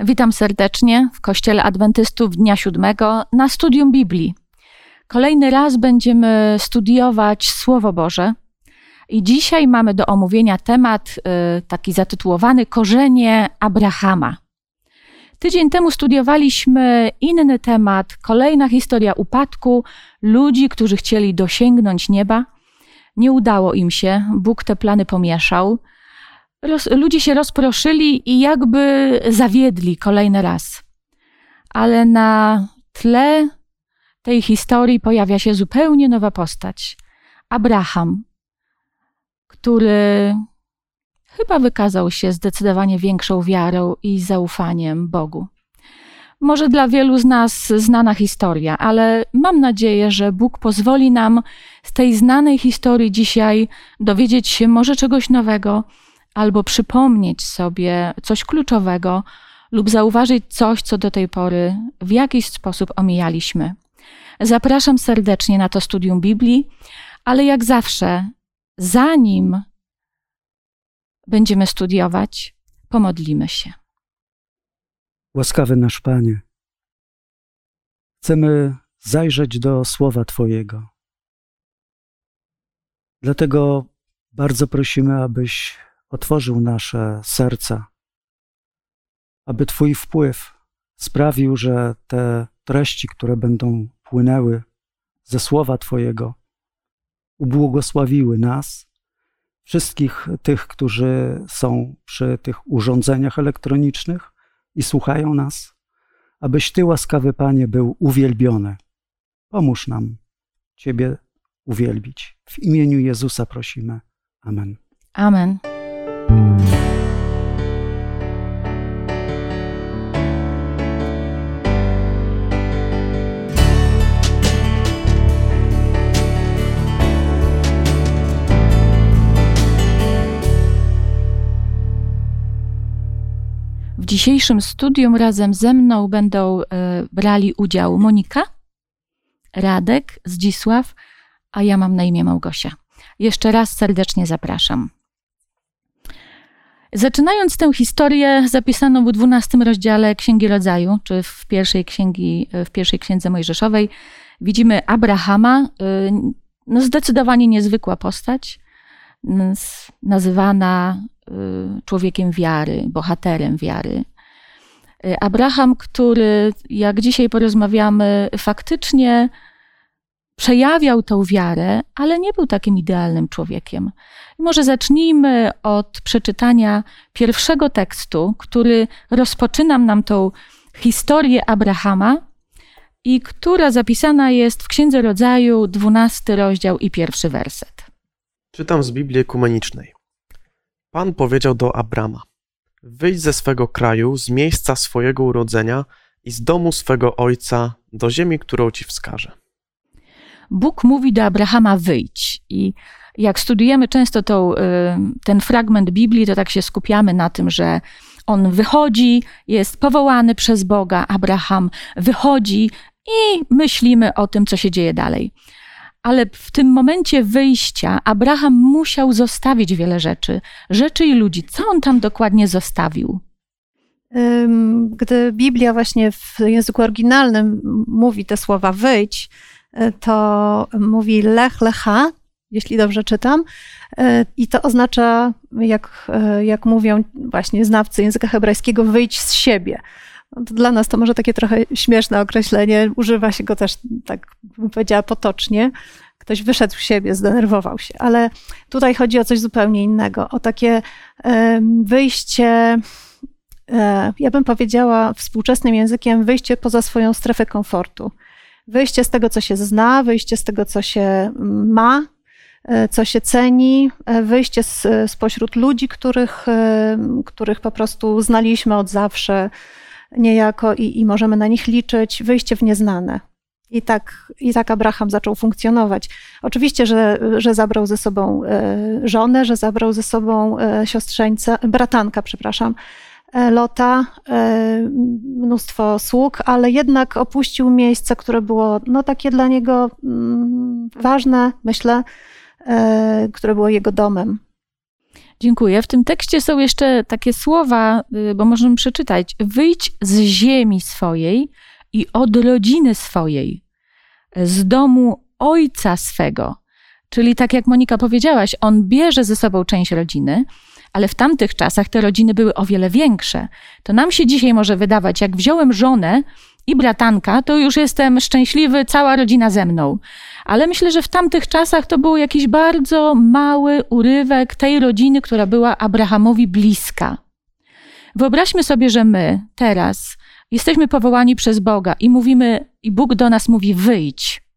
Witam serdecznie w Kościele Adwentystów Dnia Siódmego na studium Biblii. Kolejny raz będziemy studiować Słowo Boże. I dzisiaj mamy do omówienia temat y, taki zatytułowany Korzenie Abrahama. Tydzień temu studiowaliśmy inny temat, kolejna historia upadku ludzi, którzy chcieli dosięgnąć nieba. Nie udało im się, Bóg te plany pomieszał roz, ludzie się rozproszyli i jakby zawiedli kolejny raz. Ale na tle tej historii pojawia się zupełnie nowa postać. Abraham, który chyba wykazał się zdecydowanie większą wiarą i zaufaniem Bogu. Może dla wielu z nas znana historia, ale mam nadzieję, że Bóg pozwoli nam z tej znanej historii dzisiaj dowiedzieć się może czegoś nowego, albo przypomnieć sobie coś kluczowego lub zauważyć coś, co do tej pory w jakiś sposób omijaliśmy. Zapraszam serdecznie na to studium Biblii, ale jak zawsze, zanim będziemy studiować, pomodlimy się. Łaskawy nasz Panie, chcemy zajrzeć do słowa Twojego. Dlatego bardzo prosimy, abyś otworzył nasze serca, aby Twój wpływ sprawił, że te treści, które będą płynęły ze słowa Twojego, ubłogosławiły nas, wszystkich tych, którzy są przy tych urządzeniach elektronicznych i słuchają nas, abyś Ty, łaskawy Panie, był uwielbiony. Pomóż nam Ciebie uwielbić. W imieniu Jezusa prosimy. Amen. Amen. W dzisiejszym studium razem ze mną będą e, brali udział Monika, Radek, Zdzisław, a ja mam na imię Małgosia. Jeszcze raz serdecznie zapraszam. Zaczynając tę historię zapisaną w XII rozdziale Księgi Rodzaju, czy w pierwszej, księgi, w pierwszej księdze Mojżeszowej, widzimy Abrahama, y, no zdecydowanie niezwykła postać, nazywana y, człowiekiem wiary, bohaterem wiary. Abraham, który, jak dzisiaj porozmawiamy, faktycznie przejawiał tą wiarę, ale nie był takim idealnym człowiekiem. może zacznijmy od przeczytania pierwszego tekstu, który rozpoczyna nam tą historię Abrahama i która zapisana jest w Księdze Rodzaju, 12 rozdział i pierwszy werset. Czytam z Biblii Ekumenicznej. Pan powiedział do Abrama: Wyjdź ze swego kraju, z miejsca swojego urodzenia i z domu swego ojca do ziemi, którą ci wskażę. Bóg mówi do Abrahama: wyjdź. I jak studujemy często tą, y, ten fragment Biblii, to tak się skupiamy na tym, że on wychodzi, jest powołany przez Boga, Abraham wychodzi i myślimy o tym, co się dzieje dalej. Ale w tym momencie wyjścia Abraham musiał zostawić wiele rzeczy, rzeczy i ludzi. Co on tam dokładnie zostawił? Gdy Biblia właśnie w języku oryginalnym mówi te słowa wyjdź, to mówi lech lecha, jeśli dobrze czytam. I to oznacza, jak, jak mówią właśnie znawcy języka hebrajskiego, wyjść z siebie. No dla nas to może takie trochę śmieszne określenie, używa się go też, tak bym powiedziała, potocznie. Ktoś wyszedł z siebie, zdenerwował się, ale tutaj chodzi o coś zupełnie innego, o takie wyjście, e, ja bym powiedziała współczesnym językiem, wyjście poza swoją strefę komfortu wyjście z tego, co się zna, wyjście z tego, co się ma, e, co się ceni, e, wyjście z, spośród ludzi, których, e, których po prostu znaliśmy od zawsze niejako i, i możemy na nich liczyć, wyjście w nieznane. I tak, I tak Abraham zaczął funkcjonować. Oczywiście, że, że zabrał ze sobą żonę, że zabrał ze sobą siostrzeńca, bratanka, przepraszam, Lota, e, mnóstwo sług, ale jednak opuścił miejsce, które było no, takie dla niego mm, ważne, myślę, e, które było jego domem. Dziękuję. W tym tekście są jeszcze takie słowa, y, bo możemy przeczytać: Wyjdź z ziemi swojej i od rodziny swojej, z domu ojca swego. Czyli tak jak Monika powiedziałaś, on bierze ze sobą część rodziny, ale w tamtych czasach te rodziny były o wiele większe. To nam się dzisiaj może wydawać, jak wziąłem żonę i bratanka, to już jestem szczęśliwy, cała rodzina ze mną. Ale myślę, że w tamtych czasach to był jakiś bardzo mały urywek tej rodziny, która była Abrahamowi bliska. Wyobraźmy sobie, że my teraz jesteśmy powołani przez Boga i mówimy, i Bóg do nas mówi: wyjdź.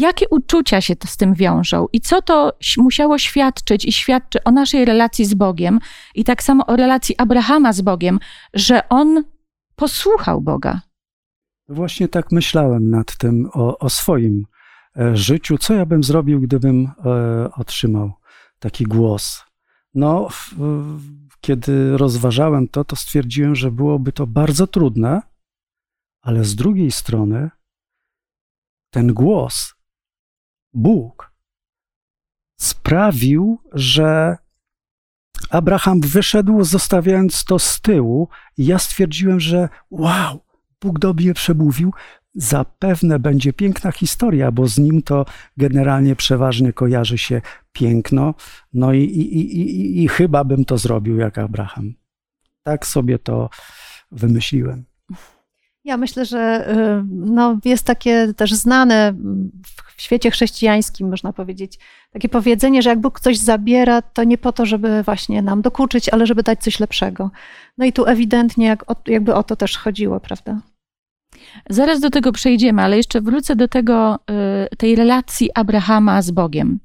Jakie uczucia się z tym wiążą i co to musiało świadczyć i świadczy o naszej relacji z Bogiem i tak samo o relacji Abrahama z Bogiem, że on posłuchał Boga. Właśnie tak myślałem nad tym o, o swoim e, życiu. Co ja bym zrobił, gdybym e, otrzymał taki głos? No, kiedy rozważałem to, to stwierdziłem, że byłoby to bardzo trudne, ale z drugiej strony ten głos, Bóg, sprawił, że Abraham wyszedł, zostawiając to z tyłu, i ja stwierdziłem, że wow, Bóg do mnie przemówił. Zapewne będzie piękna historia, bo z nim to generalnie przeważnie kojarzy się piękno. No i, i, i, i chyba bym to zrobił jak Abraham. Tak sobie to wymyśliłem. Ja myślę, że y, no, jest takie też znane w świecie chrześcijańskim, można powiedzieć, takie powiedzenie, że jak Bóg coś zabiera, to nie po to, żeby właśnie nam dokuczyć, ale żeby dać coś lepszego. No i tu ewidentnie jak, jakby o to też chodziło, prawda? Zaraz do tego przejdziemy, ale jeszcze wrócę do tego, y, tej relacji Abrahama z Bogiem.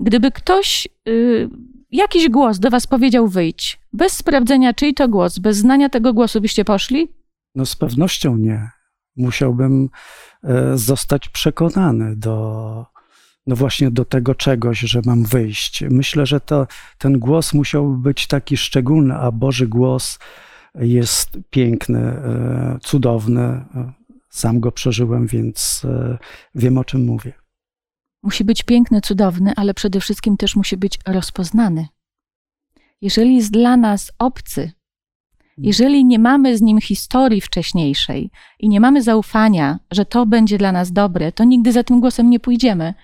Gdyby ktoś, y, jakiś głos do was powiedział wyjdź, bez sprawdzenia czyj to głos, bez znania tego głosu byście poszli? No z pewnością nie. Musiałbym e, zostać przekonany do, no właśnie do tego czegoś, że mam wyjść. Myślę, że to, ten głos musiał być taki szczególny, a Boży głos jest piękny, e, cudowny. Sam go przeżyłem, więc e, wiem o czym mówię. Musi być piękny, cudowny, ale przede wszystkim też musi być rozpoznany. Jeżeli jest dla nas obcy, jeżeli nie mamy z nim historii wcześniejszej i nie mamy zaufania, że to będzie dla nas dobre, to nigdy za tym głosem nie pójdziemy.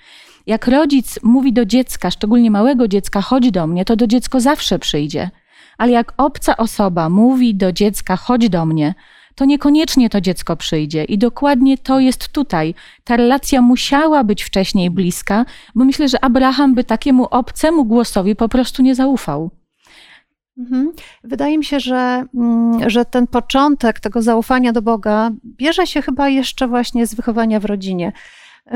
Jak rodzic mówi do dziecka, szczególnie małego dziecka, chodź do mnie, to do dziecko zawsze przyjdzie. Ale jak obca osoba mówi do dziecka, chodź do mnie, to niekoniecznie to dziecko przyjdzie. I dokładnie to jest tutaj. Ta relacja musiała być wcześniej bliska, bo myślę, że Abraham by takiemu obcemu głosowi po prostu nie zaufał. Mhm. Wydaje mi się, że, mm, że ten początek tego zaufania do Boga bierze się chyba jeszcze właśnie z wychowania w rodzinie.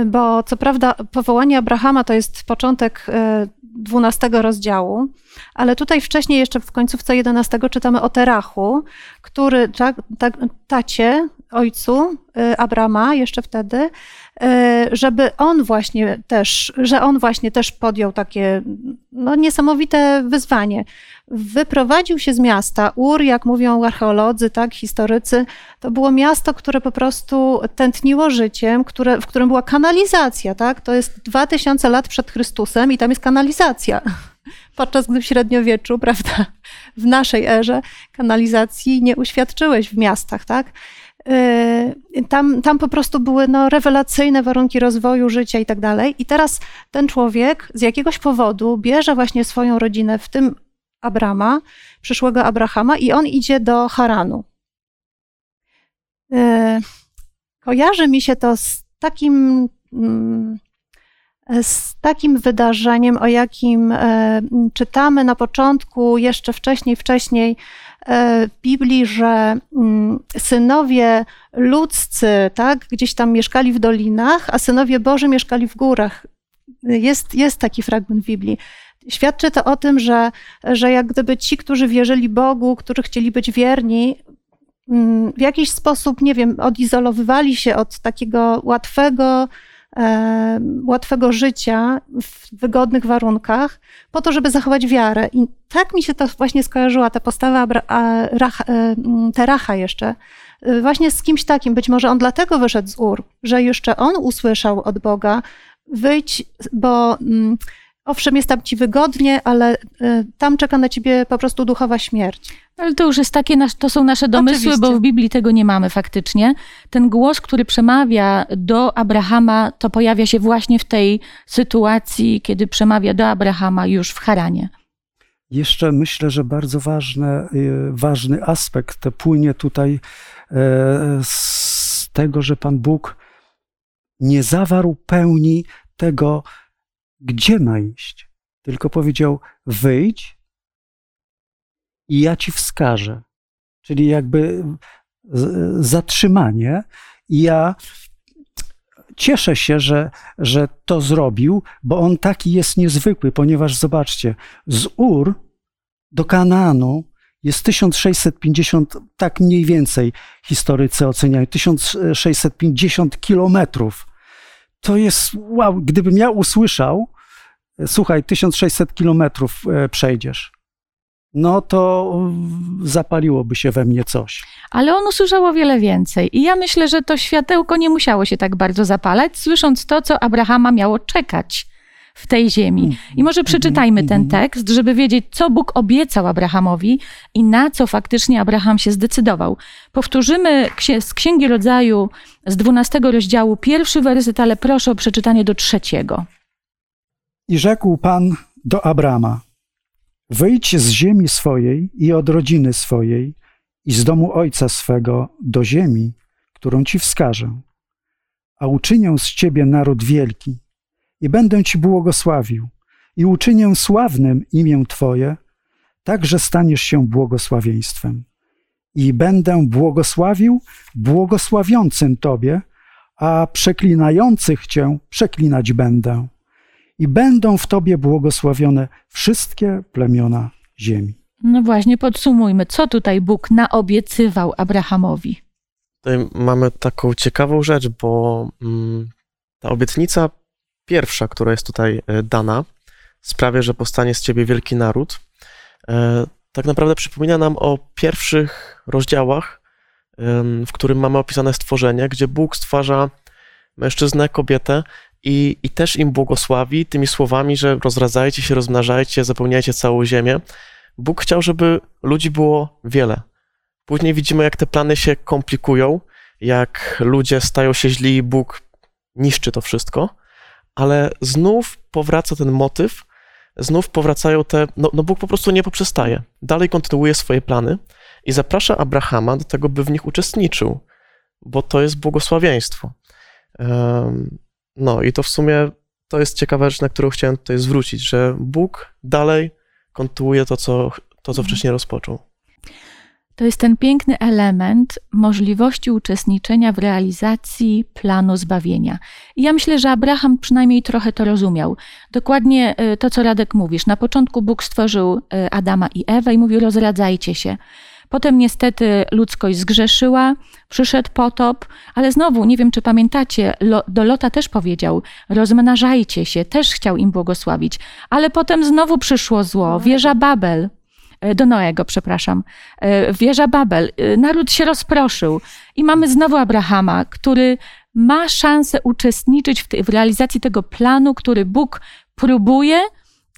Bo co prawda, powołanie Abrahama to jest początek e, 12 rozdziału, ale tutaj wcześniej, jeszcze w końcówce 11 czytamy o Terachu, który, tak, tacie, ojcu y, Abrama, jeszcze wtedy, żeby on właśnie też, że on właśnie też podjął takie no, niesamowite wyzwanie. Wyprowadził się z miasta. Ur, jak mówią archeolodzy, tak, historycy, to było miasto, które po prostu tętniło życiem, które, w którym była kanalizacja, tak? To jest 2000 lat przed Chrystusem i tam jest kanalizacja. Podczas gdy w średniowieczu, prawda, w naszej erze kanalizacji nie uświadczyłeś w miastach, tak? Y, tam, tam po prostu były no, rewelacyjne warunki rozwoju życia i tak dalej. I teraz ten człowiek z jakiegoś powodu bierze właśnie swoją rodzinę, w tym Abrama, przyszłego Abrahama, i on idzie do Haranu. Y, kojarzy mi się to z takim, mm, z takim wydarzeniem, o jakim e, czytamy na początku, jeszcze wcześniej, wcześniej w Biblii, że mm, synowie ludzcy, tak, gdzieś tam mieszkali w dolinach, a synowie Boży mieszkali w górach. Jest, jest taki fragment w Biblii. Świadczy to o tym, że, że jak gdyby ci, którzy wierzyli Bogu, którzy chcieli być wierni, mm, w jakiś sposób, nie wiem, odizolowywali się od takiego łatwego, e, łatwego życia w wygodnych warunkach, po to, żeby zachować wiarę. I tak mi się to właśnie skojarzyła, ta postawa e, Teracha jeszcze, e, właśnie z kimś takim. Być może on dlatego wyszedł z Ur, że jeszcze on usłyszał od Boga, wyjdź, bo Owszem, jest tam ci wygodnie, ale y, tam czeka na ciebie po prostu duchowa śmierć. Ale to już jest takie, to są nasze domysły, Oczywiście. bo w Biblii tego nie mamy faktycznie. Ten głos, który przemawia do Abrahama, to pojawia się właśnie w tej sytuacji, kiedy przemawia do Abrahama już w Haranie. Jeszcze myślę, że bardzo ważne, y, ważny aspekt płynie tutaj e, z tego, że Pan Bóg nie zawarł pełni tego, gdzie ma iść, tylko powiedział: wyjdź i ja ci wskażę. Czyli jakby zatrzymanie. I ja cieszę się, że, że to zrobił, bo on taki jest niezwykły, ponieważ zobaczcie, z Ur do Kanaanu jest 1650, tak mniej więcej historycy oceniają, 1650 kilometrów. To jest, wow, gdybym ja usłyszał, słuchaj, 1600 kilometrów e, przejdziesz, no to zapaliłoby się we mnie coś. Ale on usłyszał o wiele więcej. I ja myślę, że to światełko nie musiało się tak bardzo zapalać, słysząc to, co Abrahama miało czekać w tej ziemi. I może przeczytajmy ten tekst, żeby wiedzieć, co Bóg obiecał Abrahamowi i na co faktycznie Abraham się zdecydował. Powtórzymy z Księgi Rodzaju z 12 rozdziału pierwszy werset, ale proszę o przeczytanie do trzeciego. I rzekł Pan do Abrama: Wyjdź z ziemi swojej i od rodziny swojej i z domu ojca swego do ziemi, którą ci wskażę, a uczynię z ciebie naród wielki i będę ci błogosławił i uczynię sławnym imię twoje, tak że staniesz się błogosławieństwem. I będę błogosławił błogosławiącym tobie, a przeklinających cię przeklinać będę i będą w Tobie błogosławione wszystkie plemiona ziemi. No właśnie, podsumujmy, co tutaj Bóg naobiecywał Abrahamowi. Tutaj mamy taką ciekawą rzecz, bo mm, ta obietnica pierwsza, która jest tutaj e, dana, sprawia, że powstanie z ciebie wielki naród, e, tak naprawdę przypomina nam o pierwszych rozdziałach, w którym mamy opisane stworzenie, gdzie Bóg stwarza mężczyznę, kobietę i, i też im błogosławi tymi słowami, że rozradzajcie się, rozmnażajcie, zapełniajcie całą ziemię. Bóg chciał, żeby ludzi było wiele. Później widzimy, jak te plany się komplikują, jak ludzie stają się źli i Bóg niszczy to wszystko, ale znów powraca ten motyw, znów powracają te. No, no Bóg po prostu nie poprzestaje. Dalej kontynuuje swoje plany i zaprasza Abrahama do tego, by w nich uczestniczył, bo to jest błogosławieństwo. No i to w sumie to jest ciekawa rzecz, na którą chciałem tutaj zwrócić, że Bóg dalej kontynuuje to, co, to, co wcześniej rozpoczął. To jest ten piękny element możliwości uczestniczenia w realizacji planu zbawienia. I ja myślę, że Abraham przynajmniej trochę to rozumiał. Dokładnie y, to, co Radek mówisz. Na początku Bóg stworzył y, Adama i Ewę i mówił: rozradzajcie się. Potem niestety ludzkość zgrzeszyła, przyszedł potop, ale znowu, nie wiem czy pamiętacie, do Lota też powiedział: rozmnażajcie się, też chciał im błogosławić. Ale potem znowu przyszło zło, wieża Babel, e, do Noego, przepraszam, e, wieża Babel. E, Naród się rozproszył i mamy znowu Abrahama, który ma szansę uczestniczyć w, w realizacji tego planu, który Bóg próbuje,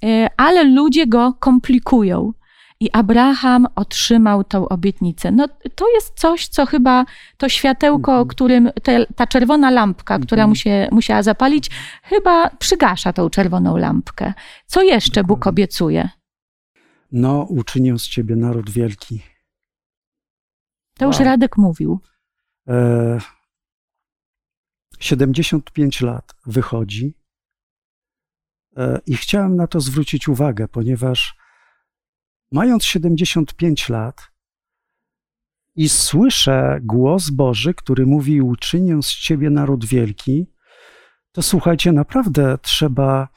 e, ale ludzie go komplikują. I Abraham otrzymał tą obietnicę. No, to jest coś, co chyba to światełko, Mhm. którym te, ta czerwona lampka, która Mhm. mu się musiała zapalić, chyba przygasza tą czerwoną lampkę. Co jeszcze Bóg obiecuje? No, uczynię z ciebie naród wielki. To już Wow. Radek mówił. E, 75 lat wychodzi e, i chciałem na to zwrócić uwagę, ponieważ mając 75 lat i słyszę głos Boży, który mówi: Uczynię z ciebie naród wielki, to słuchajcie, naprawdę trzeba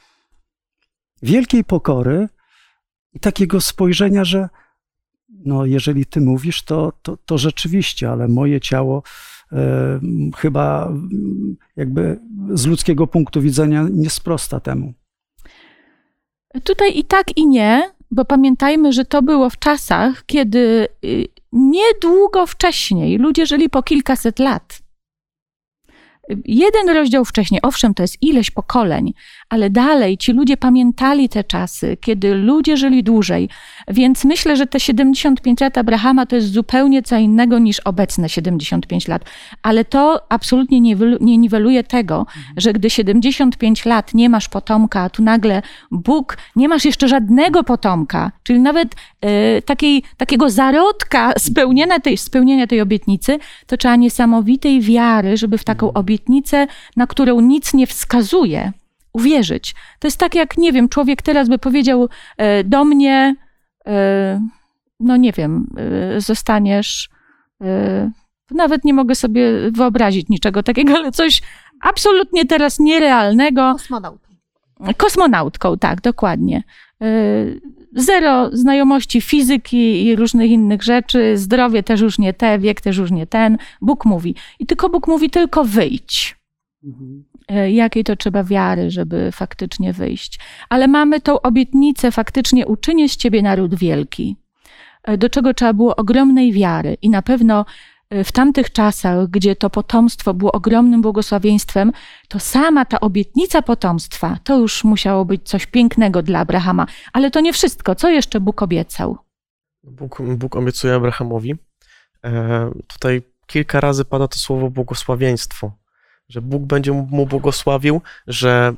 wielkiej pokory i takiego spojrzenia, że no, jeżeli ty mówisz, to, to, to rzeczywiście, ale moje ciało e, chyba mm, jakby z ludzkiego punktu widzenia nie sprosta temu. Tutaj i tak, i nie, bo pamiętajmy, że to było w czasach, kiedy y, niedługo wcześniej ludzie żyli po kilkaset lat. Jeden rozdział wcześniej, owszem, to jest ileś pokoleń, ale dalej ci ludzie pamiętali te czasy, kiedy ludzie żyli dłużej. Więc myślę, że te 75 lat Abrahama to jest zupełnie co innego niż obecne 75 lat. Ale to absolutnie nie, nie niweluje tego, że gdy 75 lat nie masz potomka, a tu nagle Bóg, nie masz jeszcze żadnego potomka, czyli nawet e, takiej, takiego zarodka spełnienia tej, spełnienia tej obietnicy, to trzeba niesamowitej wiary, żeby w taką obietnicę, na którą nic nie wskazuje, uwierzyć. To jest tak, jak nie wiem, człowiek teraz by powiedział e, do mnie, e, no nie wiem, e, zostaniesz. Nawet nie mogę sobie wyobrazić niczego takiego, ale coś absolutnie teraz nierealnego. Kosmonautką. Kosmonautką, tak, dokładnie. Zero znajomości fizyki i różnych innych rzeczy, zdrowie też już nie te, wiek też już nie ten. Bóg mówi. I tylko Bóg mówi, tylko wyjdź. Mhm. E, jakiej to trzeba wiary, żeby faktycznie wyjść. Ale mamy tą obietnicę, faktycznie uczynię z ciebie naród wielki, e, do czego trzeba było ogromnej wiary. I na pewno e, w tamtych czasach, gdzie to potomstwo było ogromnym błogosławieństwem, to sama ta obietnica potomstwa to już musiało być coś pięknego dla Abrahama. Ale to nie wszystko. Co jeszcze Bóg obiecał? Bóg, Bóg obiecuje Abrahamowi. E, tutaj kilka razy pada to słowo błogosławieństwo że Bóg będzie mu błogosławił, że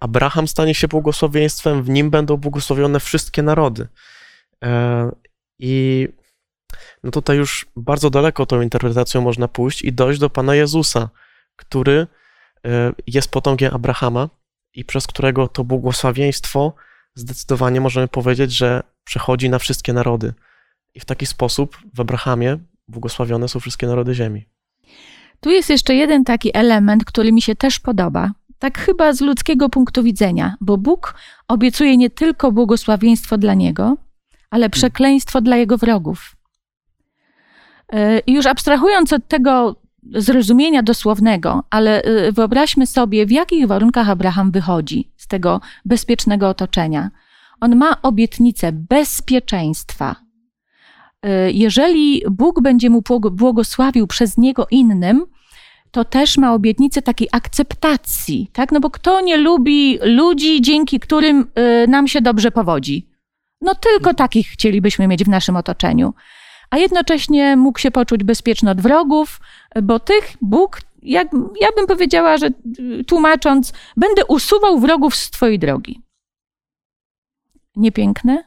Abraham stanie się błogosławieństwem, w nim będą błogosławione wszystkie narody. E, I no tutaj już bardzo daleko tą interpretacją można pójść i dojść do Pana Jezusa, który e, jest potomkiem Abrahama i przez którego to błogosławieństwo zdecydowanie możemy powiedzieć, że przechodzi na wszystkie narody. I w taki sposób w Abrahamie błogosławione są wszystkie narody ziemi. Tu jest jeszcze jeden taki element, który mi się też podoba. Tak chyba z ludzkiego punktu widzenia, bo Bóg obiecuje nie tylko błogosławieństwo dla niego, ale przekleństwo dla jego wrogów. E, I już abstrahując od tego zrozumienia dosłownego, ale e, wyobraźmy sobie, w jakich warunkach Abraham wychodzi z tego bezpiecznego otoczenia. On ma obietnicę bezpieczeństwa, E, jeżeli Bóg będzie mu błogosławił przez niego innym, to też ma obietnicę takiej akceptacji, tak? No bo kto nie lubi ludzi, dzięki którym e, nam się dobrze powodzi? No tylko takich chcielibyśmy mieć w naszym otoczeniu. A jednocześnie mógł się poczuć bezpieczny od wrogów, bo tych Bóg, jak, ja bym powiedziała, że e, tłumacząc, będę usuwał wrogów z twojej drogi. Niepiękne?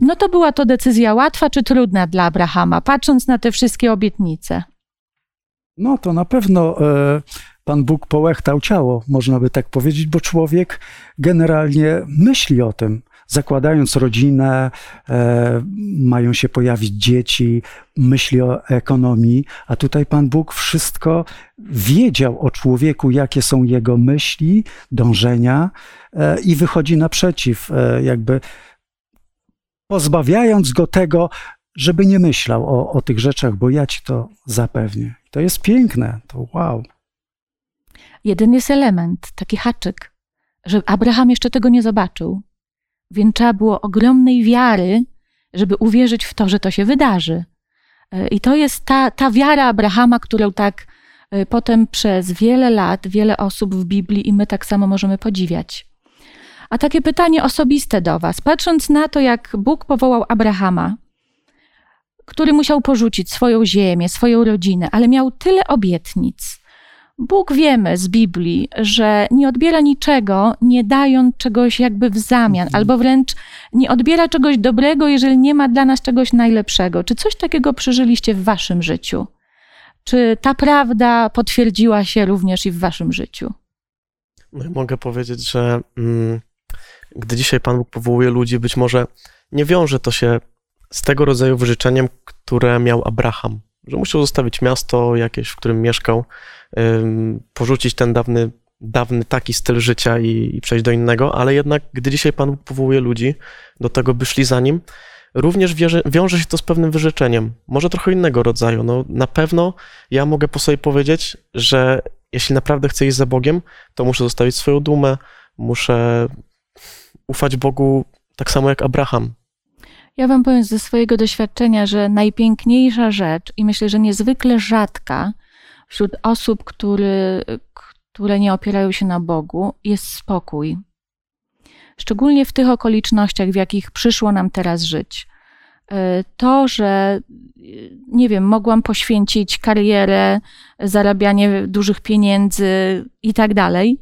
No to była to decyzja łatwa czy trudna dla Abrahama, patrząc na te wszystkie obietnice? No to na pewno e, Pan Bóg połechtał ciało, można by tak powiedzieć, bo człowiek generalnie myśli o tym. Zakładając rodzinę, e, mają się pojawić dzieci, myśli o ekonomii, a tutaj Pan Bóg wszystko wiedział o człowieku, jakie są jego myśli, dążenia e, i wychodzi naprzeciw, jakby pozbawiając go tego, żeby nie myślał o, o tych rzeczach, bo ja ci to zapewnię. To jest piękne, to wow. Jeden jest element, taki haczyk, że Abraham jeszcze tego nie zobaczył. Więc trzeba było ogromnej wiary, żeby uwierzyć w to, że to się wydarzy. E, I to jest ta, ta wiara Abrahama, którą tak e, potem przez wiele lat wiele osób w Biblii i my tak samo możemy podziwiać. A takie pytanie osobiste do Was. Patrząc na to, jak Bóg powołał Abrahama, który musiał porzucić swoją ziemię, swoją rodzinę, ale miał tyle obietnic. Bóg wiemy z Biblii, że nie odbiera niczego, nie dając czegoś jakby w zamian, mhm. albo wręcz nie odbiera czegoś dobrego, jeżeli nie ma dla nas czegoś najlepszego. Czy coś takiego przeżyliście w Waszym życiu? Czy ta prawda potwierdziła się również i w Waszym życiu? No mogę powiedzieć, że. Mm gdy dzisiaj Pan Bóg powołuje ludzi, być może nie wiąże to się z tego rodzaju wyrzeczeniem, które miał Abraham, że musiał zostawić miasto jakieś, w którym mieszkał, porzucić ten dawny, dawny taki styl życia i, i przejść do innego, ale jednak, gdy dzisiaj Pan powołuje ludzi do tego, by szli za nim, również wierzy, wiąże się to z pewnym wyrzeczeniem, może trochę innego rodzaju. No, na pewno ja mogę po sobie powiedzieć, że jeśli naprawdę chcę iść za Bogiem, to muszę zostawić swoją dumę, muszę ufać Bogu tak samo jak Abraham. Ja wam powiem ze swojego doświadczenia, że najpiękniejsza rzecz i myślę, że niezwykle rzadka wśród osób, który, które nie opierają się na Bogu, jest spokój. szczególnie w tych okolicznościach, w jakich przyszło nam teraz żyć. E, to, że nie wiem, mogłam poświęcić karierę, zarabianie dużych pieniędzy i tak dalej,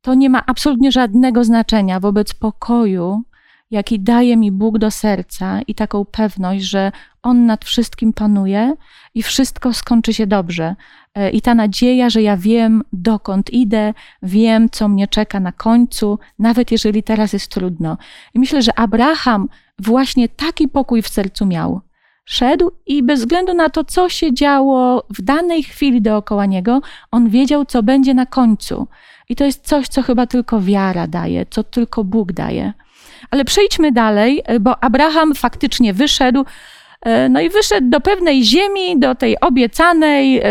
to nie ma absolutnie żadnego znaczenia wobec pokoju, jaki daje mi Bóg do serca i taką pewność, że On nad wszystkim panuje i wszystko skończy się dobrze. E, I ta nadzieja, że ja wiem, dokąd idę, wiem, co mnie czeka na końcu, nawet jeżeli teraz jest trudno. I myślę, że Abraham właśnie taki pokój w sercu miał. Szedł i bez względu na to, co się działo w danej chwili dookoła niego, on wiedział, co będzie na końcu. I to jest coś, co chyba tylko wiara daje, co tylko Bóg daje. Ale przejdźmy dalej, bo Abraham faktycznie wyszedł. E, no i wyszedł do pewnej ziemi, do tej obiecanej, e,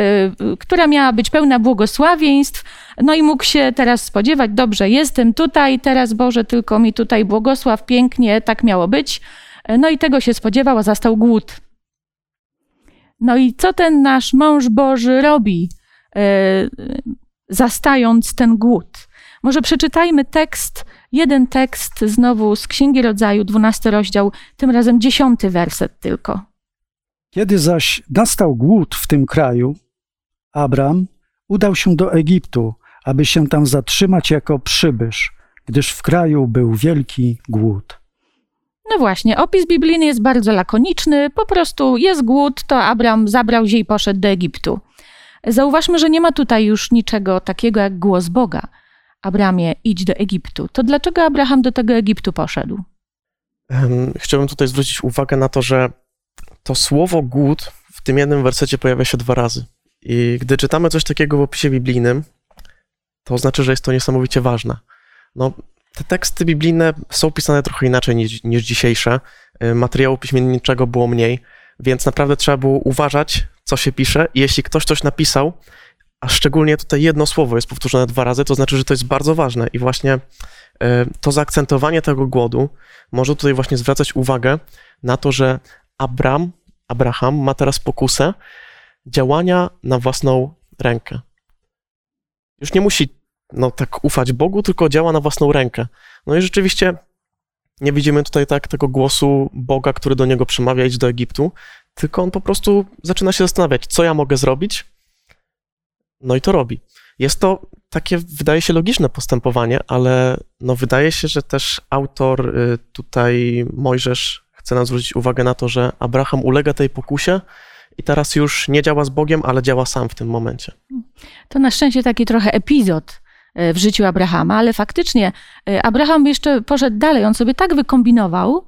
która miała być pełna błogosławieństw. No i mógł się teraz spodziewać, dobrze, jestem tutaj, teraz Boże, tylko mi tutaj błogosław, pięknie, tak miało być. E, no i tego się spodziewał, a zastał głód. No i co ten nasz mąż Boży robi, zastając ten głód? Może przeczytajmy tekst, jeden tekst znowu z Księgi Rodzaju, 12 rozdział, tym razem 10 werset tylko. Kiedy zaś nastał głód w tym kraju, Abram udał się do Egiptu, aby się tam zatrzymać jako przybysz, gdyż w kraju był wielki głód. No właśnie, opis biblijny jest bardzo lakoniczny. Po prostu jest głód, to Abram zabrał się i poszedł do Egiptu. Zauważmy, że nie ma tutaj już niczego takiego jak głos Boga. Abramie, idź do Egiptu. To dlaczego Abraham do tego Egiptu poszedł? Chciałbym tutaj zwrócić uwagę na to, że to słowo głód w tym jednym wersecie pojawia się dwa razy. I gdy czytamy coś takiego w opisie biblijnym, to znaczy, że jest to niesamowicie ważne. No, te teksty biblijne są pisane trochę inaczej niż, niż dzisiejsze. Materiału piśmienniczego było mniej, więc naprawdę trzeba było uważać, co się pisze. I jeśli ktoś coś napisał, a szczególnie tutaj jedno słowo jest powtórzone dwa razy, to znaczy, że to jest bardzo ważne i właśnie e, to zaakcentowanie tego głodu może tutaj właśnie zwracać uwagę na to, że Abram, Abraham ma teraz pokusę działania na własną rękę. Już nie musi no, tak ufać Bogu, tylko działa na własną rękę. No i rzeczywiście nie widzimy tutaj tak tego głosu Boga, który do niego przemawia, idź do Egiptu, tylko on po prostu zaczyna się zastanawiać, co ja mogę zrobić, no i to robi. Jest to takie, wydaje się, logiczne postępowanie, ale no wydaje się, że też autor y, tutaj, Mojżesz, chce nam zwrócić uwagę na to, że Abraham ulega tej pokusie i teraz już nie działa z Bogiem, ale działa sam w tym momencie. To na szczęście taki trochę epizod y, w życiu Abrahama, ale faktycznie y, Abraham jeszcze poszedł dalej. On sobie tak wykombinował,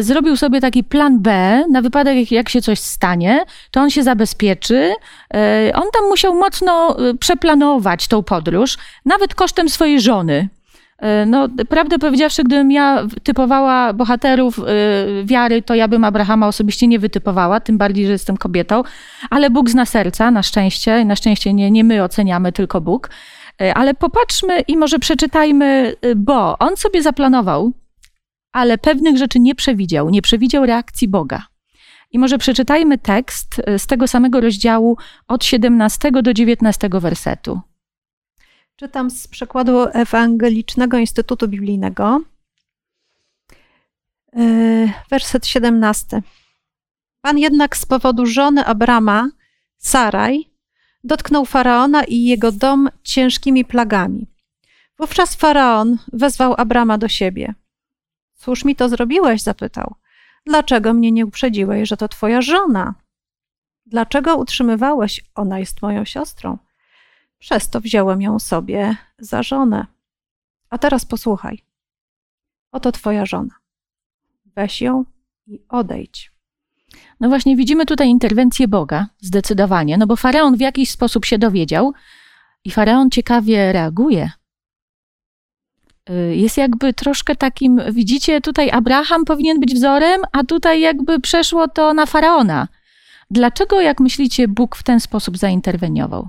zrobił sobie taki plan B na wypadek, jak się coś stanie, to on się zabezpieczy. E, on tam musiał mocno e, przeplanować tą podróż, nawet kosztem swojej żony. No, prawdę powiedziawszy, gdybym ja typowała bohaterów wiary, to ja bym Abrahama osobiście nie wytypowała, tym bardziej, że jestem kobietą, ale Bóg zna serca, na szczęście. Na szczęście nie, nie my oceniamy, tylko Bóg. Ale popatrzmy i może przeczytajmy, bo on sobie zaplanował ale pewnych rzeczy nie przewidział, nie przewidział reakcji Boga. I może przeczytajmy tekst e, z tego samego rozdziału od 17 do 19 wersetu. Czytam z przekładu Ewangelicznego Instytutu Biblijnego. E, werset 17. Pan jednak z powodu żony Abrama, Saraj, dotknął faraona i jego dom ciężkimi plagami. Wówczas faraon wezwał Abrama do siebie. Cóż mi to zrobiłeś? zapytał. Dlaczego mnie nie uprzedziłeś, że to twoja żona? Dlaczego utrzymywałeś, ona jest moją siostrą? Przez to wziąłem ją sobie za żonę. A teraz posłuchaj. Oto twoja żona. Weź ją i odejdź. No właśnie, widzimy tutaj interwencję Boga, zdecydowanie, no bo faraon w jakiś sposób się dowiedział i faraon ciekawie reaguje. Y, jest jakby troszkę takim, widzicie, tutaj Abraham powinien być wzorem, a tutaj jakby przeszło to na faraona. Dlaczego, jak myślicie, Bóg w ten sposób zainterweniował?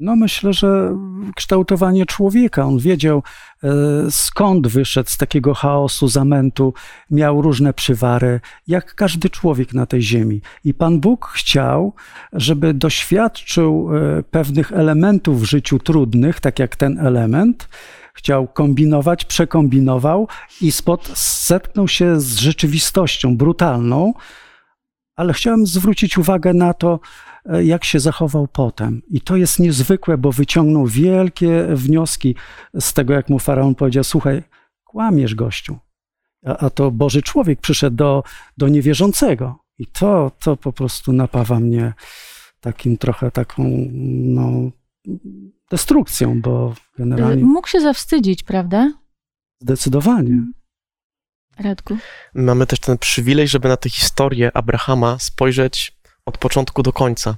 No, myślę, że kształtowanie człowieka. On wiedział, e, skąd wyszedł z takiego chaosu, zamętu, miał różne przywary, jak każdy człowiek na tej ziemi. I Pan Bóg chciał, żeby doświadczył e, pewnych elementów w życiu trudnych, tak jak ten element, chciał kombinować, przekombinował i spod zetknął się z rzeczywistością brutalną, ale chciałem zwrócić uwagę na to, e, jak się zachował potem. I to jest niezwykłe, bo wyciągnął wielkie wnioski z tego, jak mu faraon powiedział: Słuchaj, kłamiesz, gościu. A, a to Boży człowiek przyszedł do, do niewierzącego. I to, to po prostu napawa mnie takim trochę taką no, destrukcją, bo generalnie. Mógł się zawstydzić, prawda? Zdecydowanie. Radku. Mamy też ten przywilej, żeby na tę historię Abrahama spojrzeć od początku do końca.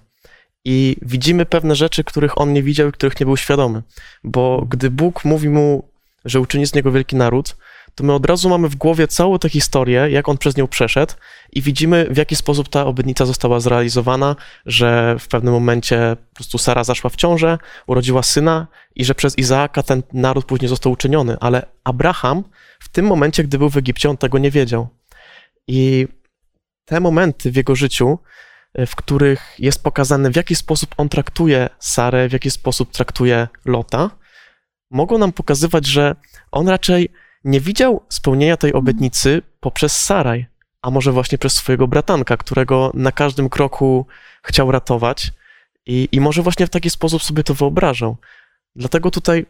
I widzimy pewne rzeczy, których on nie widział i których nie był świadomy. Bo gdy Bóg mówi mu, że uczyni z niego wielki naród, to my od razu mamy w głowie całą tę historię, jak on przez nią przeszedł i widzimy, w jaki sposób ta obietnica została zrealizowana, że w pewnym momencie po prostu Sara zaszła w ciążę, urodziła syna i że przez Izaaka ten naród później został uczyniony. Ale Abraham w tym momencie, gdy był w Egipcie, on tego nie wiedział. I te momenty w jego życiu, w których jest pokazane, w jaki sposób on traktuje Sarę, w jaki sposób traktuje Lota, mogą nam pokazywać, że on raczej nie widział spełnienia tej obietnicy poprzez Saraj, a może właśnie przez swojego bratanka, którego na każdym kroku chciał ratować i, i może właśnie w taki sposób sobie to wyobrażał. Dlatego tutaj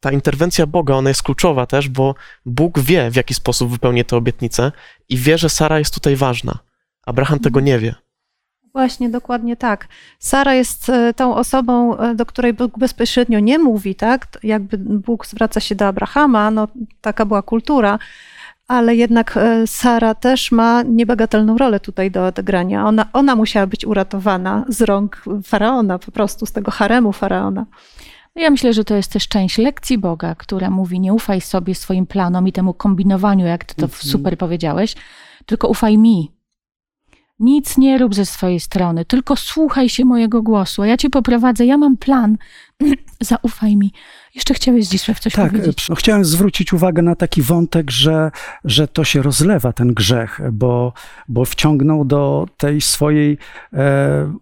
ta interwencja Boga, ona jest kluczowa też, bo Bóg wie, w jaki sposób wypełni tę obietnicę i wie, że Sara jest tutaj ważna. Abraham tego nie wie. Właśnie, dokładnie tak. Sara jest e, tą osobą, e, do której Bóg bezpośrednio nie mówi, tak? Jakby Bóg zwraca się do Abrahama, no taka była kultura, ale jednak e, Sara też ma niebagatelną rolę tutaj do odegrania. Ona, ona musiała być uratowana z rąk faraona, po prostu z tego haremu faraona. No ja myślę, że to jest też część lekcji Boga, która mówi: nie ufaj sobie swoim planom i temu kombinowaniu, jak ty to -hmm. super powiedziałeś, tylko ufaj mi. Nic nie rób ze swojej strony, tylko słuchaj się mojego głosu, a ja cię poprowadzę, ja mam plan. Zaufaj mi. Jeszcze chciałeś Zdzisław coś tak, powiedzieć. Tak, chciałem zwrócić uwagę na taki wątek, że, że to się rozlewa, ten grzech, bo, bo wciągnął do tej swojej e,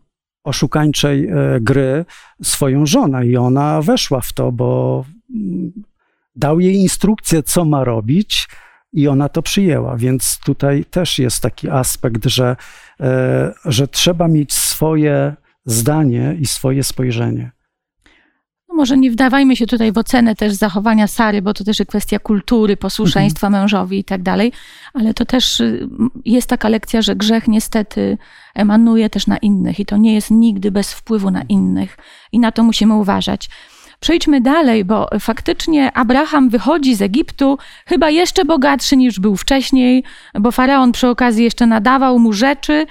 oszukańczej e, gry swoją żonę i ona weszła w to, bo mm, dał jej instrukcję, co ma robić, i ona to przyjęła. Więc tutaj też jest taki aspekt, że, e, że trzeba mieć swoje zdanie i swoje spojrzenie. No może nie wdawajmy się tutaj w ocenę też zachowania Sary, bo to też jest kwestia kultury, posłuszeństwa mhm. mężowi i tak dalej, ale to też y, jest taka lekcja, że grzech niestety emanuje też na innych i to nie jest nigdy bez wpływu na innych i na to musimy uważać. Przejdźmy dalej, bo faktycznie Abraham wychodzi z Egiptu chyba jeszcze bogatszy niż był wcześniej, bo faraon przy okazji jeszcze nadawał mu rzeczy.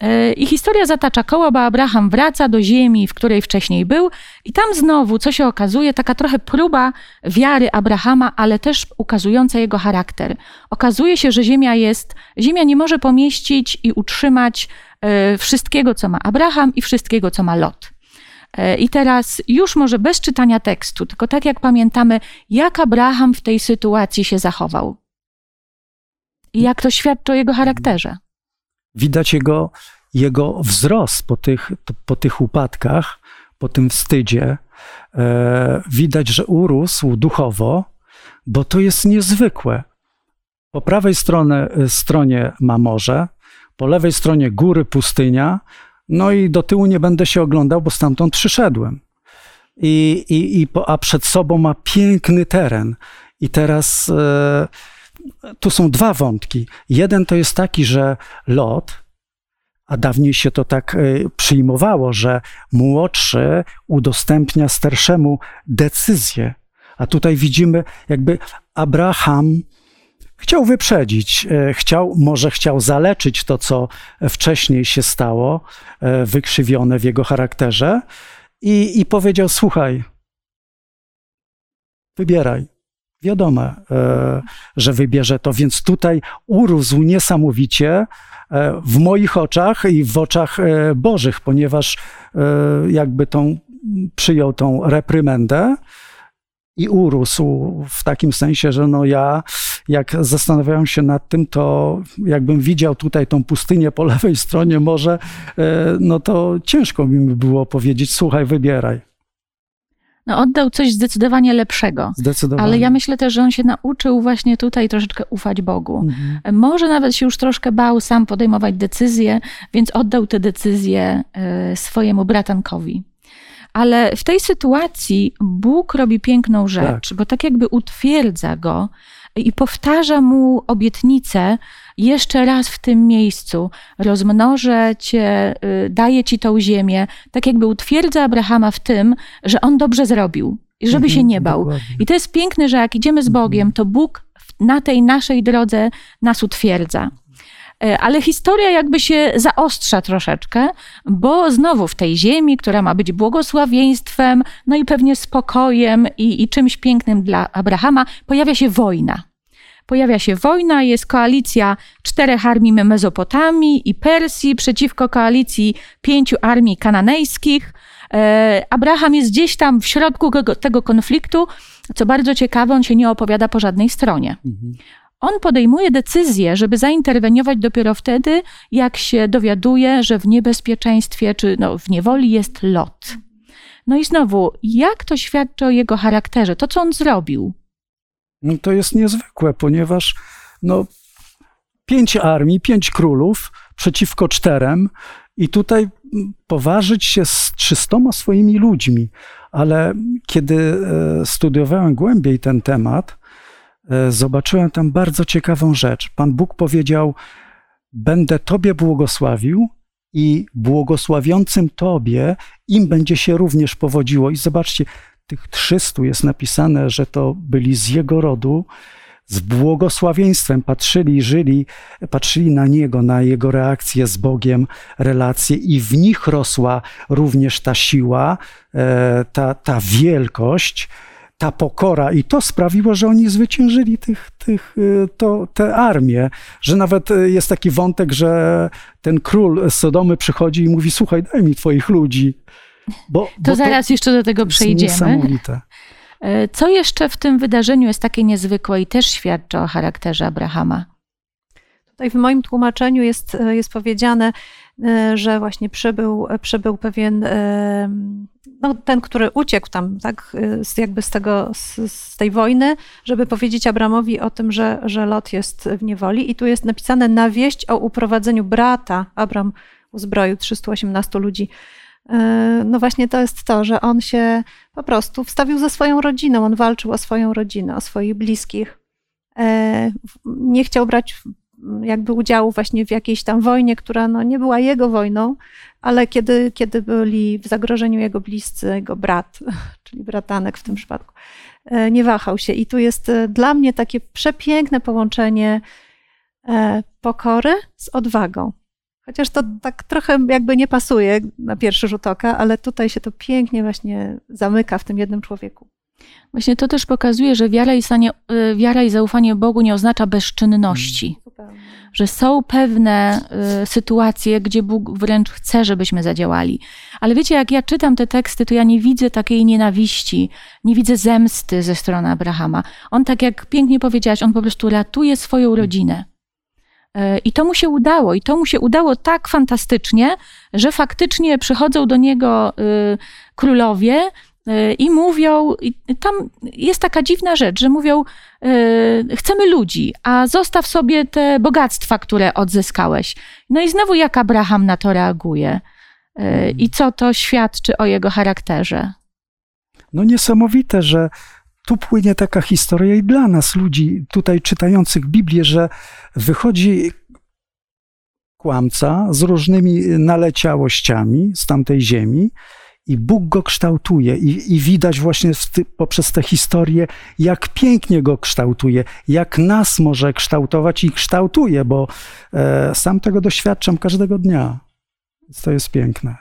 E, I historia zatacza koło, bo Abraham wraca do ziemi, w której wcześniej był, i tam znowu, co się okazuje, taka trochę próba wiary Abrahama, ale też ukazująca jego charakter. Okazuje się, że ziemia jest, ziemia nie może pomieścić i utrzymać e, wszystkiego, co ma Abraham i wszystkiego, co ma Lot. E, I teraz już może bez czytania tekstu, tylko tak jak pamiętamy, jak Abraham w tej sytuacji się zachował. I jak to świadczy o jego charakterze. Widać jego, jego wzrost po tych, po tych upadkach, po tym wstydzie. E, widać, że urósł duchowo, bo to jest niezwykłe. Po prawej stronie, stronie ma morze, po lewej stronie góry, pustynia, no i do tyłu nie będę się oglądał, bo stamtąd przyszedłem. I, i, i a przed sobą ma piękny teren. I teraz e, tu są dwa wątki. Jeden to jest taki, że Lot, a dawniej się to tak e, przyjmowało, że młodszy udostępnia starszemu decyzję. A tutaj widzimy, jakby Abraham Chciał wyprzedzić, e, chciał, może chciał zaleczyć to, co wcześniej się stało, e, wykrzywione w jego charakterze, i, i powiedział: Słuchaj, wybieraj. Wiadomo, e, że wybierze to, więc tutaj urósł niesamowicie w moich oczach i w oczach Bożych, ponieważ jakby tą, przyjął tą reprymendę i urósł w takim sensie, że no ja, jak zastanawiałem się nad tym, to jakbym widział tutaj tą pustynię po lewej stronie morze, no to ciężko mi było powiedzieć, słuchaj, wybieraj. No, oddał coś zdecydowanie lepszego. Zdecydowanie. Ale ja myślę też, że on się nauczył właśnie tutaj troszeczkę ufać Bogu. Mhm. Może nawet się już troszkę bał sam podejmować decyzje, więc oddał te decyzje e, swojemu bratankowi. Ale w tej sytuacji Bóg robi piękną rzecz, bo tak jakby utwierdza go i powtarza mu obietnicę jeszcze raz w tym miejscu. Rozmnożę cię, y, daję ci tą ziemię. Tak jakby utwierdza Abrahama w tym, że on dobrze zrobił i żeby Mhm, się nie bał. dokładnie. I to jest piękne, że jak idziemy z Bogiem, to Bóg na tej naszej drodze nas utwierdza. E, Ale historia jakby się zaostrza troszeczkę, bo znowu w tej ziemi, która ma być błogosławieństwem, no i pewnie spokojem i, i czymś pięknym dla Abrahama, pojawia się wojna. Pojawia się wojna, jest koalicja czterech armii Mezopotamii i Persji przeciwko koalicji pięciu armii kananejskich. E, Abraham jest gdzieś tam w środku tego, konfliktu. Co bardzo ciekawe, on się nie opowiada po żadnej stronie. Mhm. On podejmuje decyzję, żeby zainterweniować dopiero wtedy, jak się dowiaduje, że w niebezpieczeństwie czy no, w niewoli jest lot. No i znowu, jak to świadczy o jego charakterze? To, co on zrobił. No to jest niezwykłe, ponieważ no, pięć armii, pięć królów przeciwko czterem i tutaj mm, poważyć się z trzystoma swoimi ludźmi. Ale kiedy e, studiowałem głębiej ten temat, zobaczyłem tam bardzo ciekawą rzecz. Pan Bóg powiedział: Będę Tobie błogosławił i błogosławiącym Tobie im będzie się również powodziło. I zobaczcie, tych 300 jest napisane, że to byli z jego rodu, z błogosławieństwem patrzyli i żyli, patrzyli na niego, na jego reakcję z Bogiem, relacje i w nich rosła również ta siła, e, ta, ta wielkość, ta pokora i to sprawiło, że oni zwyciężyli tych, tych, e, to, te armie, że nawet e, jest taki wątek, że ten król z Sodomy przychodzi i mówi, słuchaj, daj mi twoich ludzi. Bo, To bo zaraz jeszcze do tego jest przejdziemy. Niesamowite. E, Co jeszcze w tym wydarzeniu jest takie niezwykłe i też świadczy o charakterze Abrahama? Tutaj w moim tłumaczeniu jest, jest powiedziane, e, że właśnie przybył, przybył pewien, e, no, ten, który uciekł tam, tak, e, jakby z, tego, z, z tej wojny, żeby powiedzieć Abramowi o tym, że, że Lot jest w niewoli. I tu jest napisane na wieść o uprowadzeniu brata. Abram uzbroił 318 ludzi. E, No właśnie to jest to, że on się po prostu wstawił za swoją rodziną, on walczył o swoją rodzinę, o swoich bliskich. E, Nie chciał brać jakby udziału właśnie w jakiejś tam wojnie, która no nie była jego wojną, ale kiedy, kiedy byli w zagrożeniu jego bliscy, jego brat, czyli bratanek w tym przypadku, e, nie wahał się. I tu jest e, dla mnie takie przepiękne połączenie e, pokory z odwagą. Chociaż to tak trochę jakby nie pasuje na pierwszy rzut oka, ale tutaj się to pięknie właśnie zamyka w tym jednym człowieku. Właśnie to też pokazuje, że wiara i, stanie, wiara i zaufanie Bogu nie oznacza bezczynności. Że są pewne y, sytuacje, gdzie Bóg wręcz chce, żebyśmy zadziałali. Ale wiecie, jak ja czytam te teksty, to ja nie widzę takiej nienawiści, nie widzę zemsty ze strony Abrahama. On, tak jak pięknie powiedziałaś, on po prostu ratuje swoją rodzinę. Y, I to mu się udało. I to mu się udało tak fantastycznie, że faktycznie przychodzą do niego y, królowie i mówią, i tam jest taka dziwna rzecz, że mówią, y, chcemy ludzi, a zostaw sobie te bogactwa, które odzyskałeś. No i znowu jak Abraham na to reaguje y, i co to świadczy o jego charakterze. No niesamowite, że tu płynie taka historia i dla nas, ludzi tutaj czytających Biblię, że wychodzi kłamca z różnymi naleciałościami z tamtej ziemi i Bóg go kształtuje i, i widać właśnie ty, poprzez tę historię, jak pięknie go kształtuje, jak nas może kształtować i kształtuje, bo e, sam tego doświadczam każdego dnia. Więc to jest piękne.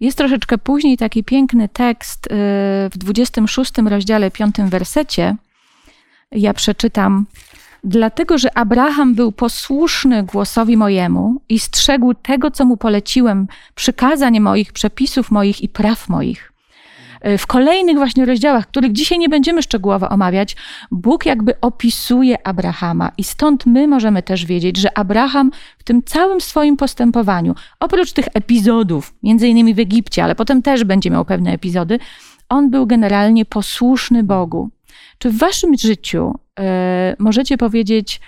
Jest troszeczkę później taki piękny tekst y, w 26 rozdziale, 5 wersecie. Ja przeczytam. Dlatego, że Abraham był posłuszny głosowi mojemu i strzegł tego, co mu poleciłem, przykazań moich, przepisów moich i praw moich. Y, W kolejnych właśnie rozdziałach, których dzisiaj nie będziemy szczegółowo omawiać, Bóg jakby opisuje Abrahama i stąd my możemy też wiedzieć, że Abraham w tym całym swoim postępowaniu, oprócz tych epizodów, między innymi w Egipcie, ale potem też będzie miał pewne epizody, on był generalnie posłuszny Bogu. Czy w waszym życiu e, możecie powiedzieć,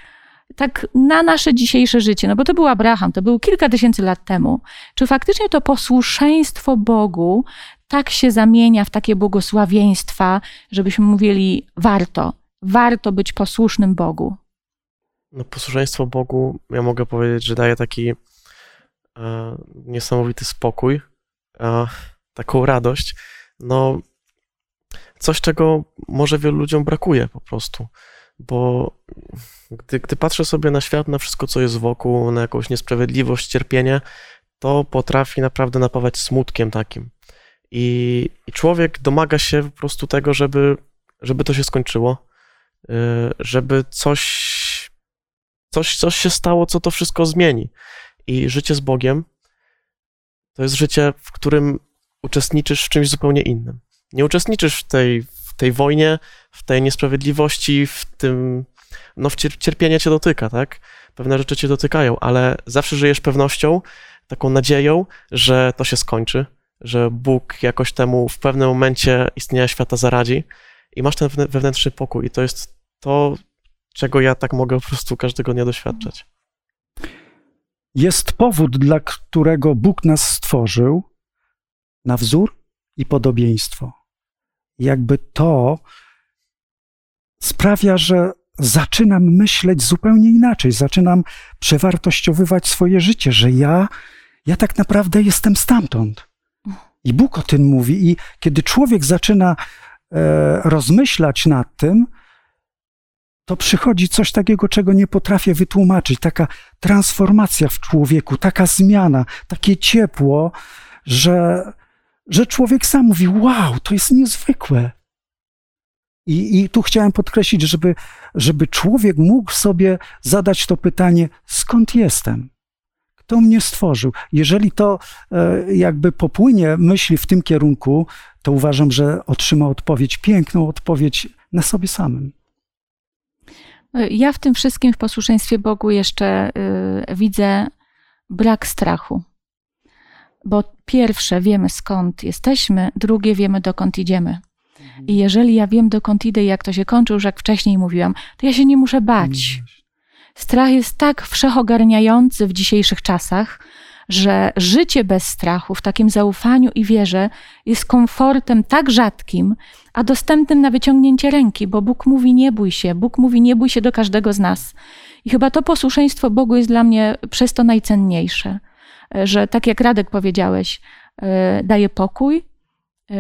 tak na nasze dzisiejsze życie, no bo to był Abraham, to był kilka tysięcy lat temu, czy faktycznie to posłuszeństwo Bogu tak się zamienia w takie błogosławieństwa, żebyśmy mówili warto, warto być posłusznym Bogu? No, posłuszeństwo Bogu, ja mogę powiedzieć, że daje taki e, niesamowity spokój, e, taką radość. No, coś, czego może wielu ludziom brakuje po prostu, bo gdy, gdy patrzę sobie na świat, na wszystko, co jest wokół, na jakąś niesprawiedliwość, cierpienie, to potrafi naprawdę napawać smutkiem takim. I, i człowiek domaga się po prostu tego, żeby, żeby to się skończyło, y, żeby coś, coś, coś się stało, co to wszystko zmieni. I życie z Bogiem to jest życie, w którym uczestniczysz w czymś zupełnie innym. Nie uczestniczysz w tej, w tej wojnie, w tej niesprawiedliwości, w tym, no w cierpienie cię dotyka, tak? Pewne rzeczy cię dotykają, ale zawsze żyjesz pewnością, taką nadzieją, że to się skończy, że Bóg jakoś temu w pewnym momencie istnienia świata zaradzi i masz ten wewnętrzny pokój i to jest to, czego ja tak mogę po prostu każdego dnia doświadczać. Jest powód, dla którego Bóg nas stworzył na wzór i podobieństwo. Jakby to sprawia, że zaczynam myśleć zupełnie inaczej, zaczynam przewartościowywać swoje życie, że ja, ja tak naprawdę jestem stamtąd. I Bóg o tym mówi, i kiedy człowiek zaczyna e, rozmyślać nad tym, to przychodzi coś takiego, czego nie potrafię wytłumaczyć. Taka transformacja w człowieku, taka zmiana, takie ciepło, że, że człowiek sam mówi: Wow, to jest niezwykłe. I, I tu chciałem podkreślić, żeby, żeby człowiek mógł sobie zadać to pytanie: skąd jestem? Kto mnie stworzył? Jeżeli to e, jakby popłynie myśli w tym kierunku, to uważam, że otrzyma odpowiedź, piękną odpowiedź na sobie samym. Ja w tym wszystkim, w posłuszeństwie Bogu, jeszcze y, widzę brak strachu. Bo pierwsze wiemy skąd jesteśmy, drugie wiemy dokąd idziemy. Mhm. I jeżeli ja wiem dokąd idę i jak to się kończy, już jak wcześniej mówiłam, to ja się nie muszę bać. Strach jest tak wszechogarniający w dzisiejszych czasach, że życie bez strachu, w takim zaufaniu i wierze, jest komfortem tak rzadkim, a dostępnym na wyciągnięcie ręki, bo Bóg mówi: Nie bój się, Bóg mówi: Nie bój się do każdego z nas. I chyba to posłuszeństwo Bogu jest dla mnie przez to najcenniejsze, że tak jak Radek powiedziałeś, e, daje pokój e,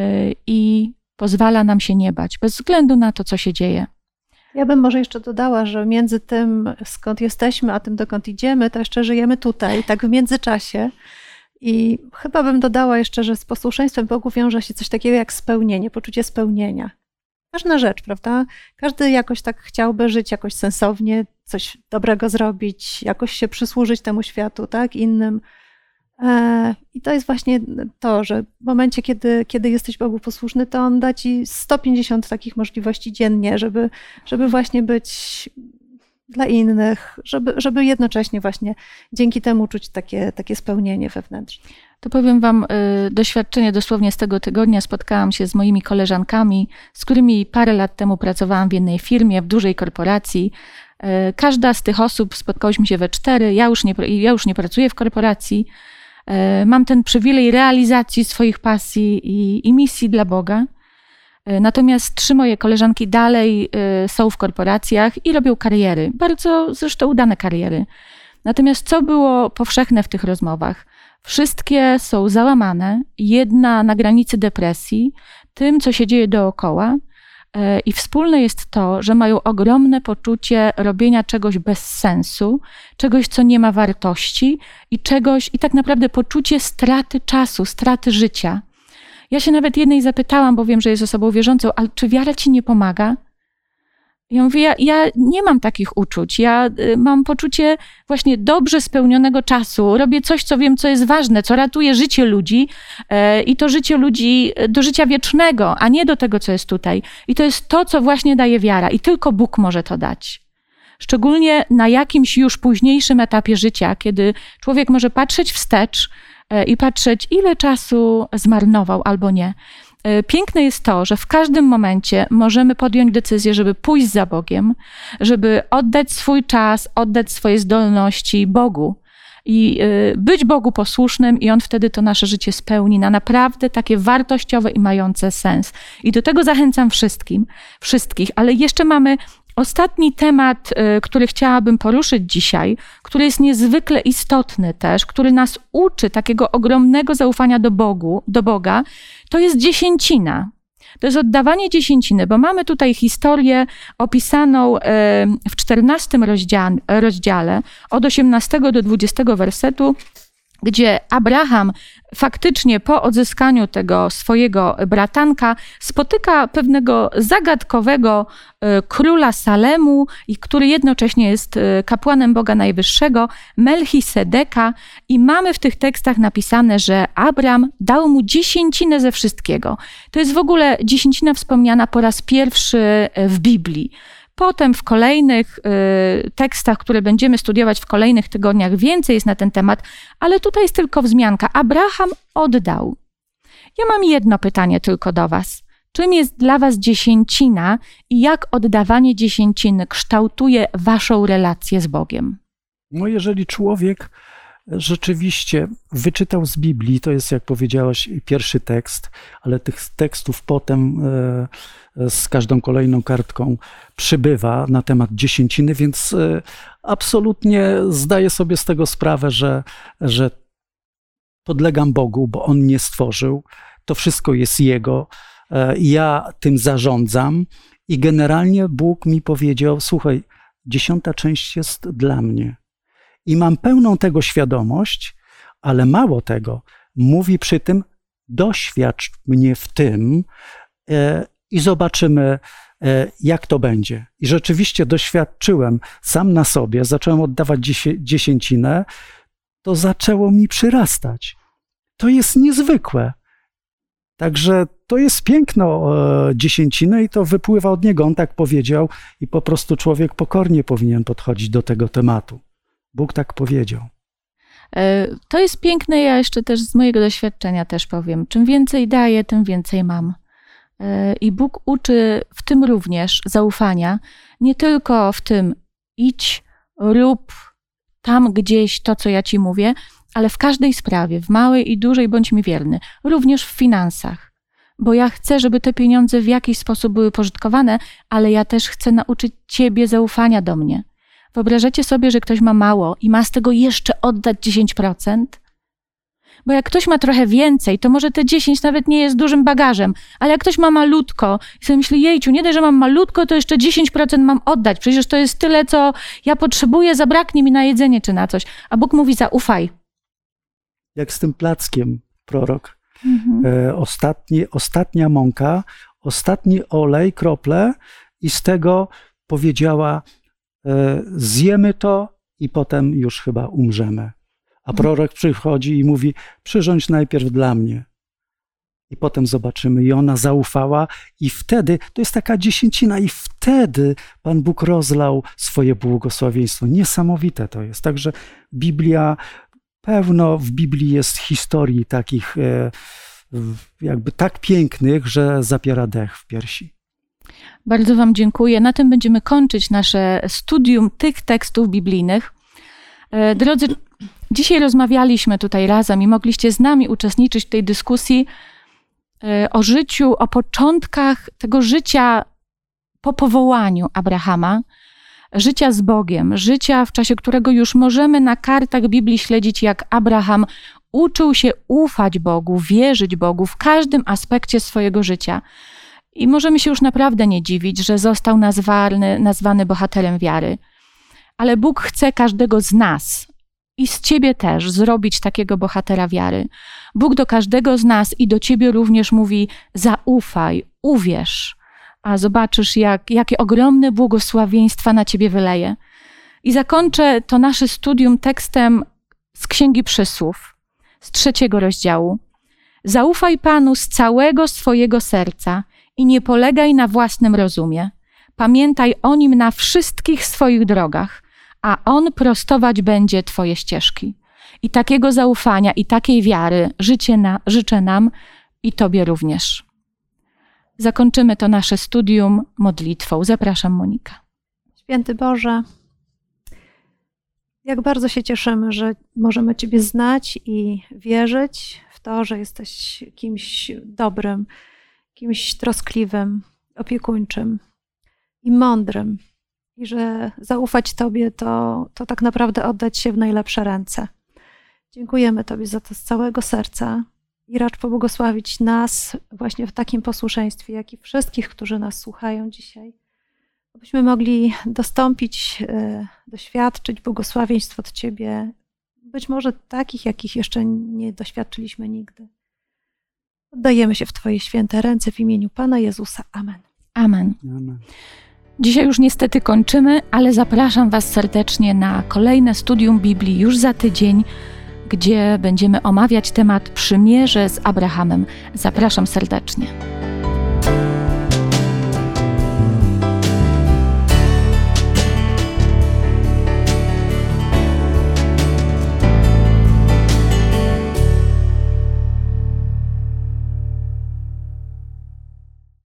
i pozwala nam się nie bać, bez względu na to, co się dzieje. Ja bym może jeszcze dodała, że między tym, skąd jesteśmy, a tym, dokąd idziemy, to jeszcze żyjemy tutaj, tak w międzyczasie. I chyba bym dodała jeszcze, że z posłuszeństwem Bogu wiąże się coś takiego jak spełnienie, poczucie spełnienia. Ważna rzecz, prawda? Każdy jakoś tak chciałby żyć jakoś sensownie, coś dobrego zrobić, jakoś się przysłużyć temu światu, tak, innym. E, I to jest właśnie to, że w momencie, kiedy, kiedy jesteś Bogu posłuszny, to On da ci 150 takich możliwości dziennie, żeby, żeby właśnie być dla innych, żeby, żeby jednocześnie właśnie dzięki temu czuć takie, takie spełnienie wewnętrzne. To powiem Wam y, doświadczenie dosłownie z tego tygodnia. Spotkałam się z moimi koleżankami, z którymi parę lat temu pracowałam w jednej firmie, w dużej korporacji. Y, każda z tych osób, spotkałyśmy się we cztery. Ja już nie, ja już nie pracuję w korporacji. Y, mam ten przywilej realizacji swoich pasji i, i misji dla Boga. E, natomiast trzy moje koleżanki dalej e, są w korporacjach i robią kariery, bardzo zresztą udane kariery. Natomiast co było powszechne w tych rozmowach? Wszystkie są załamane, jedna na granicy depresji, tym, co się dzieje dookoła. E, I wspólne jest to, że mają ogromne poczucie robienia czegoś bez sensu, czegoś, co nie ma wartości i czegoś, i tak naprawdę poczucie straty czasu, straty życia. Ja się nawet jednej zapytałam, bo wiem, że jest osobą wierzącą, ale czy wiara ci nie pomaga? Ja mówię, ja, ja nie mam takich uczuć. Ja y, mam poczucie właśnie dobrze spełnionego czasu. Robię coś, co wiem, co jest ważne, co ratuje życie ludzi y, i to życie ludzi y, do życia wiecznego, a nie do tego, co jest tutaj. I to jest to, co właśnie daje wiara. I tylko Bóg może to dać. Szczególnie na jakimś już późniejszym etapie życia, kiedy człowiek może patrzeć wstecz, E, i patrzeć, ile czasu zmarnował albo nie. E, piękne jest to, że w każdym momencie możemy podjąć decyzję, żeby pójść za Bogiem, żeby oddać swój czas, oddać swoje zdolności Bogu i e, być Bogu posłusznym, i On wtedy to nasze życie spełni na naprawdę takie wartościowe i mające sens. I do tego zachęcam wszystkim, wszystkich, ale jeszcze mamy Ostatni temat, y, który chciałabym poruszyć dzisiaj, który jest niezwykle istotny też, który nas uczy takiego ogromnego zaufania do Bogu, do Boga, to jest dziesięcina. To jest oddawanie dziesięciny, bo mamy tutaj historię opisaną w czternastym rozdziale, od 18 do 20 wersetu, gdzie Abraham faktycznie po odzyskaniu tego swojego bratanka spotyka pewnego zagadkowego e, króla Salemu, który jednocześnie jest e, kapłanem Boga Najwyższego, Melchisedeka i mamy w tych tekstach napisane, że Abraham dał mu dziesięcinę ze wszystkiego. To jest w ogóle dziesięcina wspomniana po raz pierwszy e, w Biblii. Potem w kolejnych y, tekstach, które będziemy studiować w kolejnych tygodniach, więcej jest na ten temat, ale tutaj jest tylko wzmianka. Abraham oddał. Ja mam jedno pytanie tylko do Was. Czym jest dla Was dziesięcina i jak oddawanie dziesięciny kształtuje Waszą relację z Bogiem? No, jeżeli człowiek rzeczywiście wyczytał z Biblii, to jest, jak powiedziałaś, pierwszy tekst, ale tych tekstów potem e, z każdą kolejną kartką przybywa na temat dziesięciny, więc e, absolutnie zdaję sobie z tego sprawę, że, że podlegam Bogu, bo On mnie stworzył, to wszystko jest Jego, e, ja tym zarządzam i generalnie Bóg mi powiedział, słuchaj, dziesiąta część jest dla mnie. I mam pełną tego świadomość, ale mało tego, mówi przy tym, doświadcz mnie w tym e, i zobaczymy, e, jak to będzie. I rzeczywiście doświadczyłem sam na sobie, zacząłem oddawać dziesięcinę, to zaczęło mi przyrastać. To jest niezwykłe. Także to jest piękno e, dziesięciny i to wypływa od niego. On tak powiedział i po prostu człowiek pokornie powinien podchodzić do tego tematu. Bóg tak powiedział. E, to jest piękne, ja jeszcze też z mojego doświadczenia też powiem. Czym więcej daję, tym więcej mam. E, I Bóg uczy w tym również zaufania, nie tylko w tym idź, rób tam gdzieś to, co ja ci mówię, ale w każdej sprawie, w małej i dużej bądź mi wierny, również w finansach. Bo ja chcę, żeby te pieniądze w jakiś sposób były pożytkowane, ale ja też chcę nauczyć Ciebie zaufania do mnie. Wyobrażacie sobie, że ktoś ma mało i ma z tego jeszcze oddać 10%? Bo jak ktoś ma trochę więcej, to może te 10 nawet nie jest dużym bagażem, ale jak ktoś ma malutko i sobie myśli, jejciu, nie dość, że mam malutko, to jeszcze 10% mam oddać. Przecież to jest tyle, co ja potrzebuję, zabraknie mi na jedzenie czy na coś. A Bóg mówi, zaufaj. Jak z tym plackiem, prorok. Mhm. E, ostatni, ostatnia mąka, ostatni olej, krople i z tego powiedziała, E, zjemy to i potem już chyba umrzemy. A prorok przychodzi i mówi: Przyrządź najpierw dla mnie. I potem zobaczymy. I ona zaufała, i wtedy, to jest taka dziesięcina, i wtedy Pan Bóg rozlał swoje błogosławieństwo. Niesamowite to jest. Także Biblia, pełno w Biblii jest historii takich, e, jakby tak pięknych, że zapiera dech w piersi. Bardzo Wam dziękuję. Na tym będziemy kończyć nasze studium tych tekstów biblijnych. E, drodzy, dzisiaj rozmawialiśmy tutaj razem i mogliście z nami uczestniczyć w tej dyskusji e, o życiu, o początkach tego życia po powołaniu Abrahama, życia z Bogiem, życia, w czasie którego już możemy na kartach Biblii śledzić, jak Abraham uczył się ufać Bogu, wierzyć Bogu w każdym aspekcie swojego życia. I możemy się już naprawdę nie dziwić, że został nazwany, nazwany bohaterem wiary. Ale Bóg chce każdego z nas i z ciebie też zrobić takiego bohatera wiary. Bóg do każdego z nas i do ciebie również mówi: zaufaj, uwierz, a zobaczysz, jak, jakie ogromne błogosławieństwa na ciebie wyleje. I zakończę to nasze studium tekstem z Księgi Przysłów, z trzeciego rozdziału. Zaufaj Panu z całego swojego serca i nie polegaj na własnym rozumie. Pamiętaj o nim na wszystkich swoich drogach, a on prostować będzie Twoje ścieżki. I takiego zaufania i takiej wiary życie na, życzę nam i Tobie również. Zakończymy to nasze studium modlitwą. Zapraszam, Monika. Święty Boże, jak bardzo się cieszymy, że możemy Ciebie znać i wierzyć w to, że jesteś kimś dobrym, kimś troskliwym, opiekuńczym i mądrym. I że zaufać Tobie to, to tak naprawdę oddać się w najlepsze ręce. Dziękujemy Tobie za to z całego serca i racz pobłogosławić nas właśnie w takim posłuszeństwie, jak i wszystkich, którzy nas słuchają dzisiaj abyśmy mogli dostąpić, e, doświadczyć błogosławieństw od Ciebie, być może takich, jakich jeszcze nie doświadczyliśmy nigdy. Oddajemy się w Twoje święte ręce w imieniu Pana Jezusa. Amen. Amen. Amen. Dzisiaj już niestety kończymy, ale zapraszam Was serdecznie na kolejne studium Biblii już za tydzień, gdzie będziemy omawiać temat przymierze z Abrahamem. Zapraszam serdecznie.